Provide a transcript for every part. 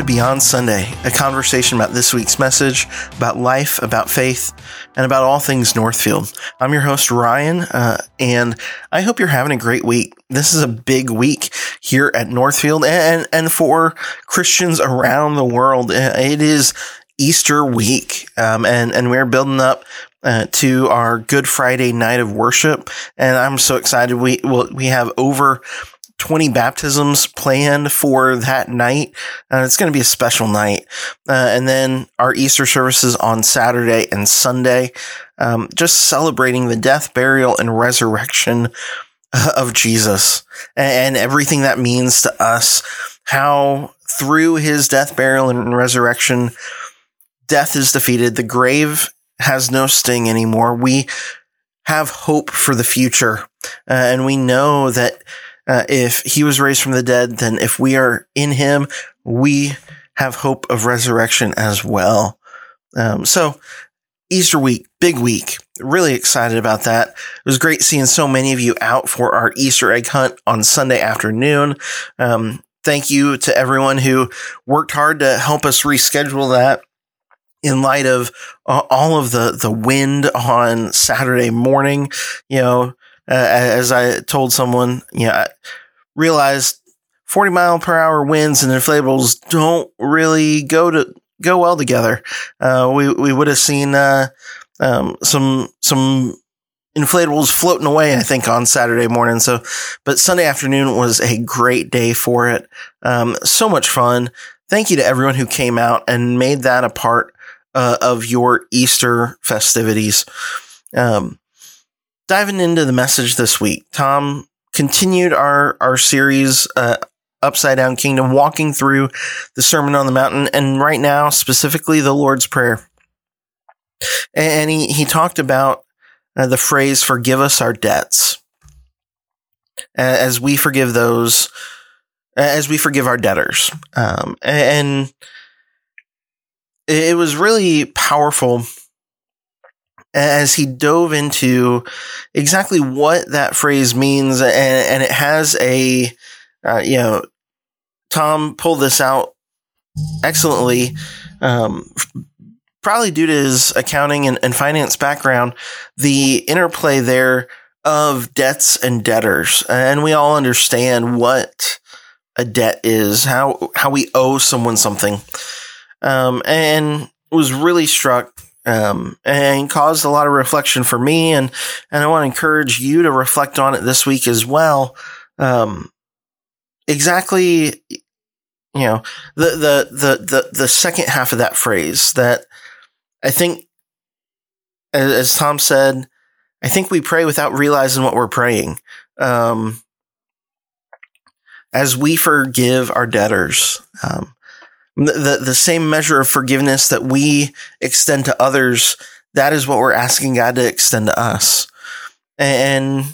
to Beyond Sunday, a conversation about this week's message, about life, about faith, and about all things Northfield. I'm your host, Ryan, uh, and I hope you're having a great week. This is a big week here at Northfield and, and for Christians around the world. It is Easter week, um, and, and we're building up uh, to our Good Friday night of worship, and I'm so excited. We we have over 20 baptisms planned for that night. Uh, it's going to be a special night. Uh, and then our Easter services on Saturday and Sunday, um, just celebrating the death, burial, and resurrection uh, of Jesus and, and everything that means to us. How through his death, burial, and resurrection, death is defeated. The grave has no sting anymore. We have hope for the future. Uh, and we know that uh, if he was raised from the dead, then if we are in him, we have hope of resurrection as well. Um, so Easter week, big week. Really excited about that. It was great seeing so many of you out for our Easter egg hunt on Sunday afternoon. Um, thank you to everyone who worked hard to help us reschedule that in light of uh, all of the, the wind on Saturday morning. You know, uh, as I told someone, you know, I realized 40 mile per hour winds and inflatables don't really go to go well together. Uh, we we would have seen uh, um, some some inflatables floating away, I think, on Saturday morning. So, but Sunday afternoon was a great day for it. Um, so much fun. Thank you to everyone who came out and made that a part uh, of your Easter festivities. Um, diving into the message this week, Tom continued our our series uh, Upside Down Kingdom, walking through the Sermon on the Mountain, and right now specifically the Lord's Prayer. And he he talked about uh, the phrase "Forgive us our debts," as we forgive those, as we forgive our debtors, um, and it was really powerful as he dove into exactly what that phrase means, and, and it has a, uh, you know, Tom pulled this out excellently, um, probably due to his accounting and, and finance background, the interplay there of debts and debtors, and we all understand what a debt is, how how we owe someone something, um, and was really struck um, and caused a lot of reflection for me. And, and I want to encourage you to reflect on it this week as well. Um, exactly, you know, the, the, the, the, the second half of that phrase that I think, as, as Tom said, I think we pray without realizing what we're praying. Um, as we forgive our debtors, um, the, the same measure of forgiveness that we extend to others, that is what we're asking God to extend to us. And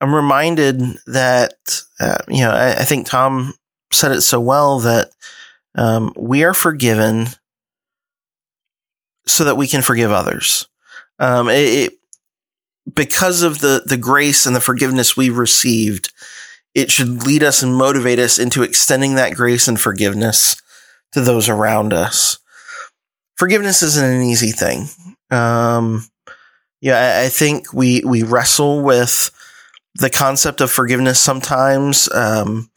I'm reminded that, uh, you know, I, I, think Tom said it so well that um, we are forgiven so that we can forgive others. Um, it, it, because of the, the grace and the forgiveness we received, it should lead us and motivate us into extending that grace and forgiveness to those around us. Forgiveness isn't an easy thing. Um, yeah, I, I, think we we wrestle with the concept of forgiveness sometimes. Um,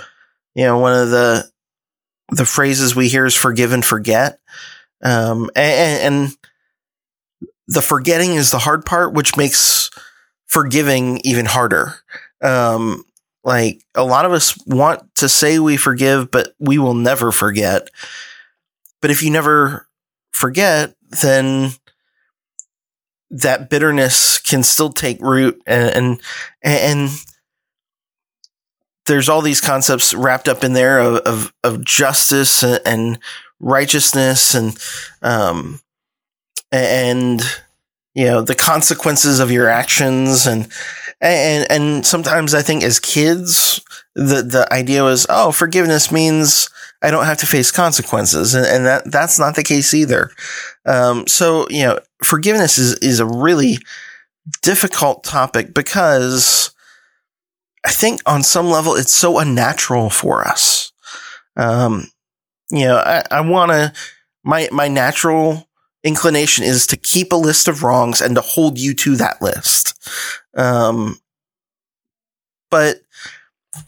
you know, one of the the phrases we hear is "forgive and forget," um, and, and the forgetting is the hard part, which makes forgiving even harder. Um, like a lot of us want to say we forgive, but we will never forget. But if you never forget, then that bitterness can still take root and, and, and there's all these concepts wrapped up in there of, of, of justice and, righteousness and, um, and, you know, the consequences of your actions and, and and sometimes I think as kids, the the idea was, oh, forgiveness means I don't have to face consequences, and, and that that's not the case either. Um, so you know, forgiveness is is a really difficult topic because I think on some level it's so unnatural for us. Um, you know, I, I want to, my, my natural inclination is to keep a list of wrongs and to hold you to that list. Um, but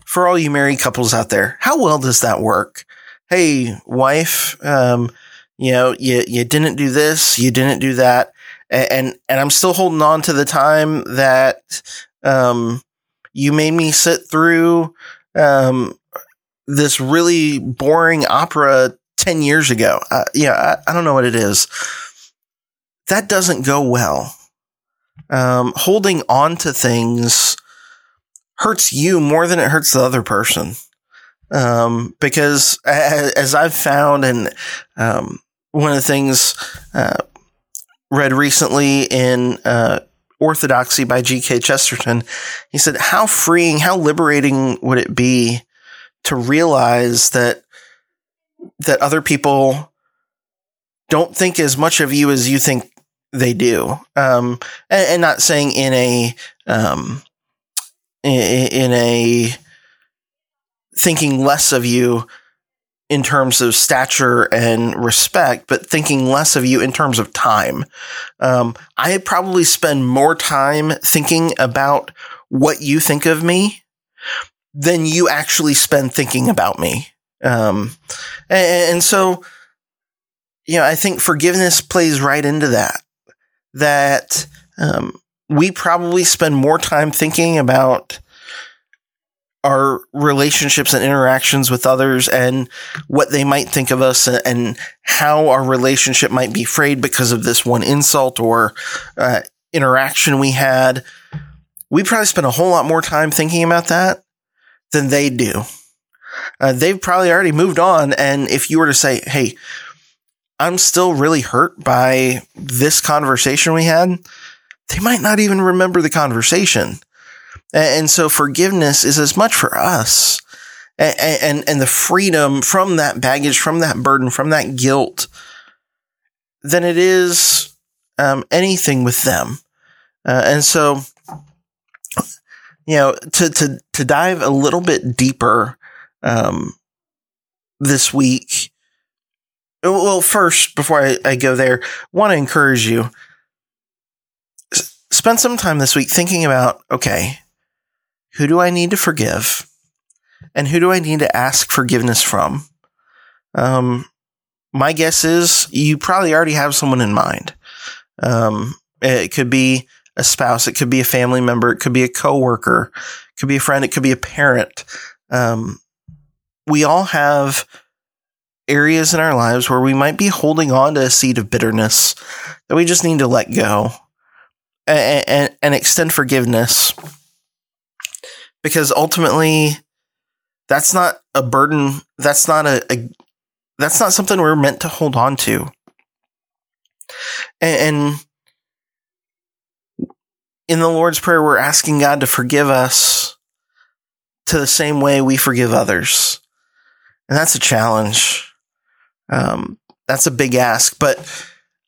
for all you married couples out there, how well does that work? Hey, wife, um, you know, you, you didn't do this, you didn't do that. And, and, I'm still holding on to the time that, um, you made me sit through, um, this really boring opera 10 years ago. Uh, yeah, I, I, don't know what it is. That doesn't go well. Um, holding on to things hurts you more than it hurts the other person. Um, because as, I've found, and um, one of the things uh, read recently in uh, Orthodoxy by G.K. Chesterton, he said, How freeing, how liberating would it be to realize that that other people don't think as much of you as you think they do. Um, and, and, not saying in a, um, in, in a thinking less of you in terms of stature and respect, but thinking less of you in terms of time. Um, I probably spend more time thinking about what you think of me than you actually spend thinking about me. Um, and, and so, you know, I think forgiveness plays right into that. That um, we probably spend more time thinking about our relationships and interactions with others and what they might think of us and, how our relationship might be frayed because of this one insult or uh, interaction we had. We probably spend a whole lot more time thinking about that than they do. Uh, they've probably already moved on. And if you were to say, Hey, I'm still really hurt by this conversation we had, they might not even remember the conversation. And so forgiveness is as much for us and, and, and the freedom from that baggage, from that burden, from that guilt than it is um, anything with them. Uh, and so, you know, to, to, to dive a little bit deeper, um, this week, well, first, before I, I go there, want to encourage you, spend some time this week thinking about, okay, who do I need to forgive? And who do I need to ask forgiveness from? Um, my guess is you probably already have someone in mind. Um, it could be a spouse, it could be a family member, it could be a coworker, it could be a friend, it could be a parent. Um, we all have areas in our lives where we might be holding on to a seed of bitterness that we just need to let go and, and, and extend forgiveness because ultimately that's not a burden. That's not a, a that's not something we're meant to hold on to. And, and in the Lord's Prayer, we're asking God to forgive us to the same way we forgive others. And that's a challenge. Um, that's a big ask, but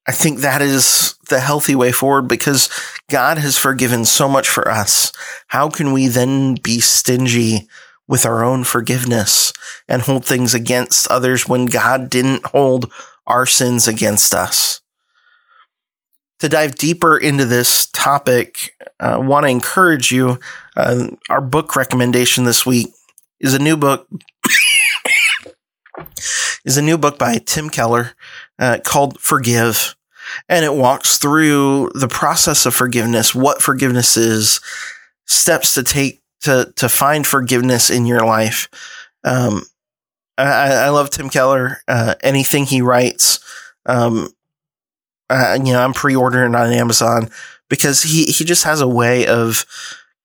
I think that is the healthy way forward because God has forgiven so much for us. How can we then be stingy with our own forgiveness and hold things against others when God didn't hold our sins against us? To dive deeper into this topic, I uh, want to encourage you. Uh, our book recommendation this week is a new book. Is a new book by Tim Keller uh, called Forgive. And it walks through the process of forgiveness, what forgiveness is, steps to take to, to find forgiveness in your life. Um, I, I, love Tim Keller. Uh, anything he writes, um, uh, you know, I'm pre-ordering on Amazon because he, he just has a way of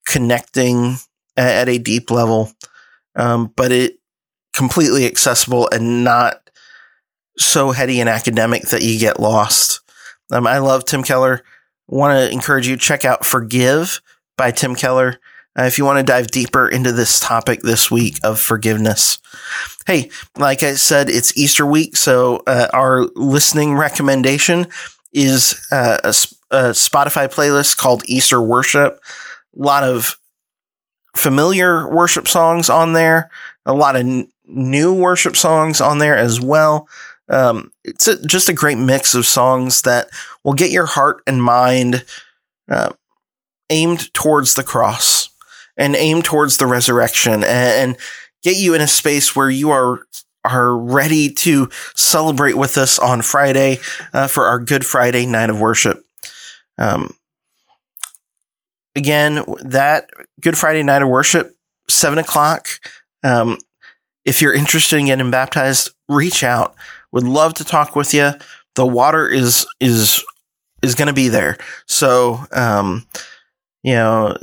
connecting at, at a deep level. Um, but it completely accessible and not so heady and academic that you get lost. Um, I love Tim Keller. Want to encourage you to check out Forgive by Tim Keller. Uh, if you want to dive deeper into this topic this week of forgiveness. Hey, like I said, it's Easter week, so uh, our listening recommendation is uh, a, a, Spotify playlist called Easter Worship. A lot of familiar worship songs on there, a lot of new worship songs on there as well. Um, it's a, just a great mix of songs that will get your heart and mind uh, aimed towards the cross and aimed towards the resurrection and, and get you in a space where you are are ready to celebrate with us on Friday uh, for our Good Friday night of worship. Um, again, that Good Friday night of worship, seven o'clock. Um, if you're interested in getting baptized, reach out. Would love to talk with you. The water is is is going to be there, so um, you know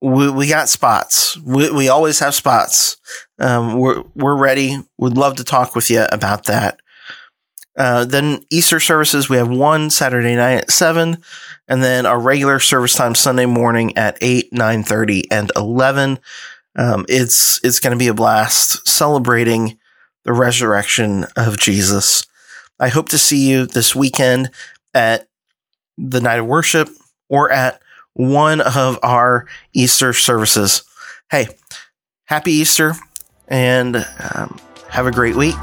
we, we got spots. We, we always have spots. Um, we're, we're ready. Would love to talk with you about that. Uh, then Easter services, we have one Saturday night at seven, and then our regular service time Sunday morning at eight, nine thirty, and eleven. Um, it's it's going to be a blast celebrating the resurrection of Jesus. I hope to see you this weekend at the night of worship or at one of our Easter services. Hey, happy Easter and um, have a great week.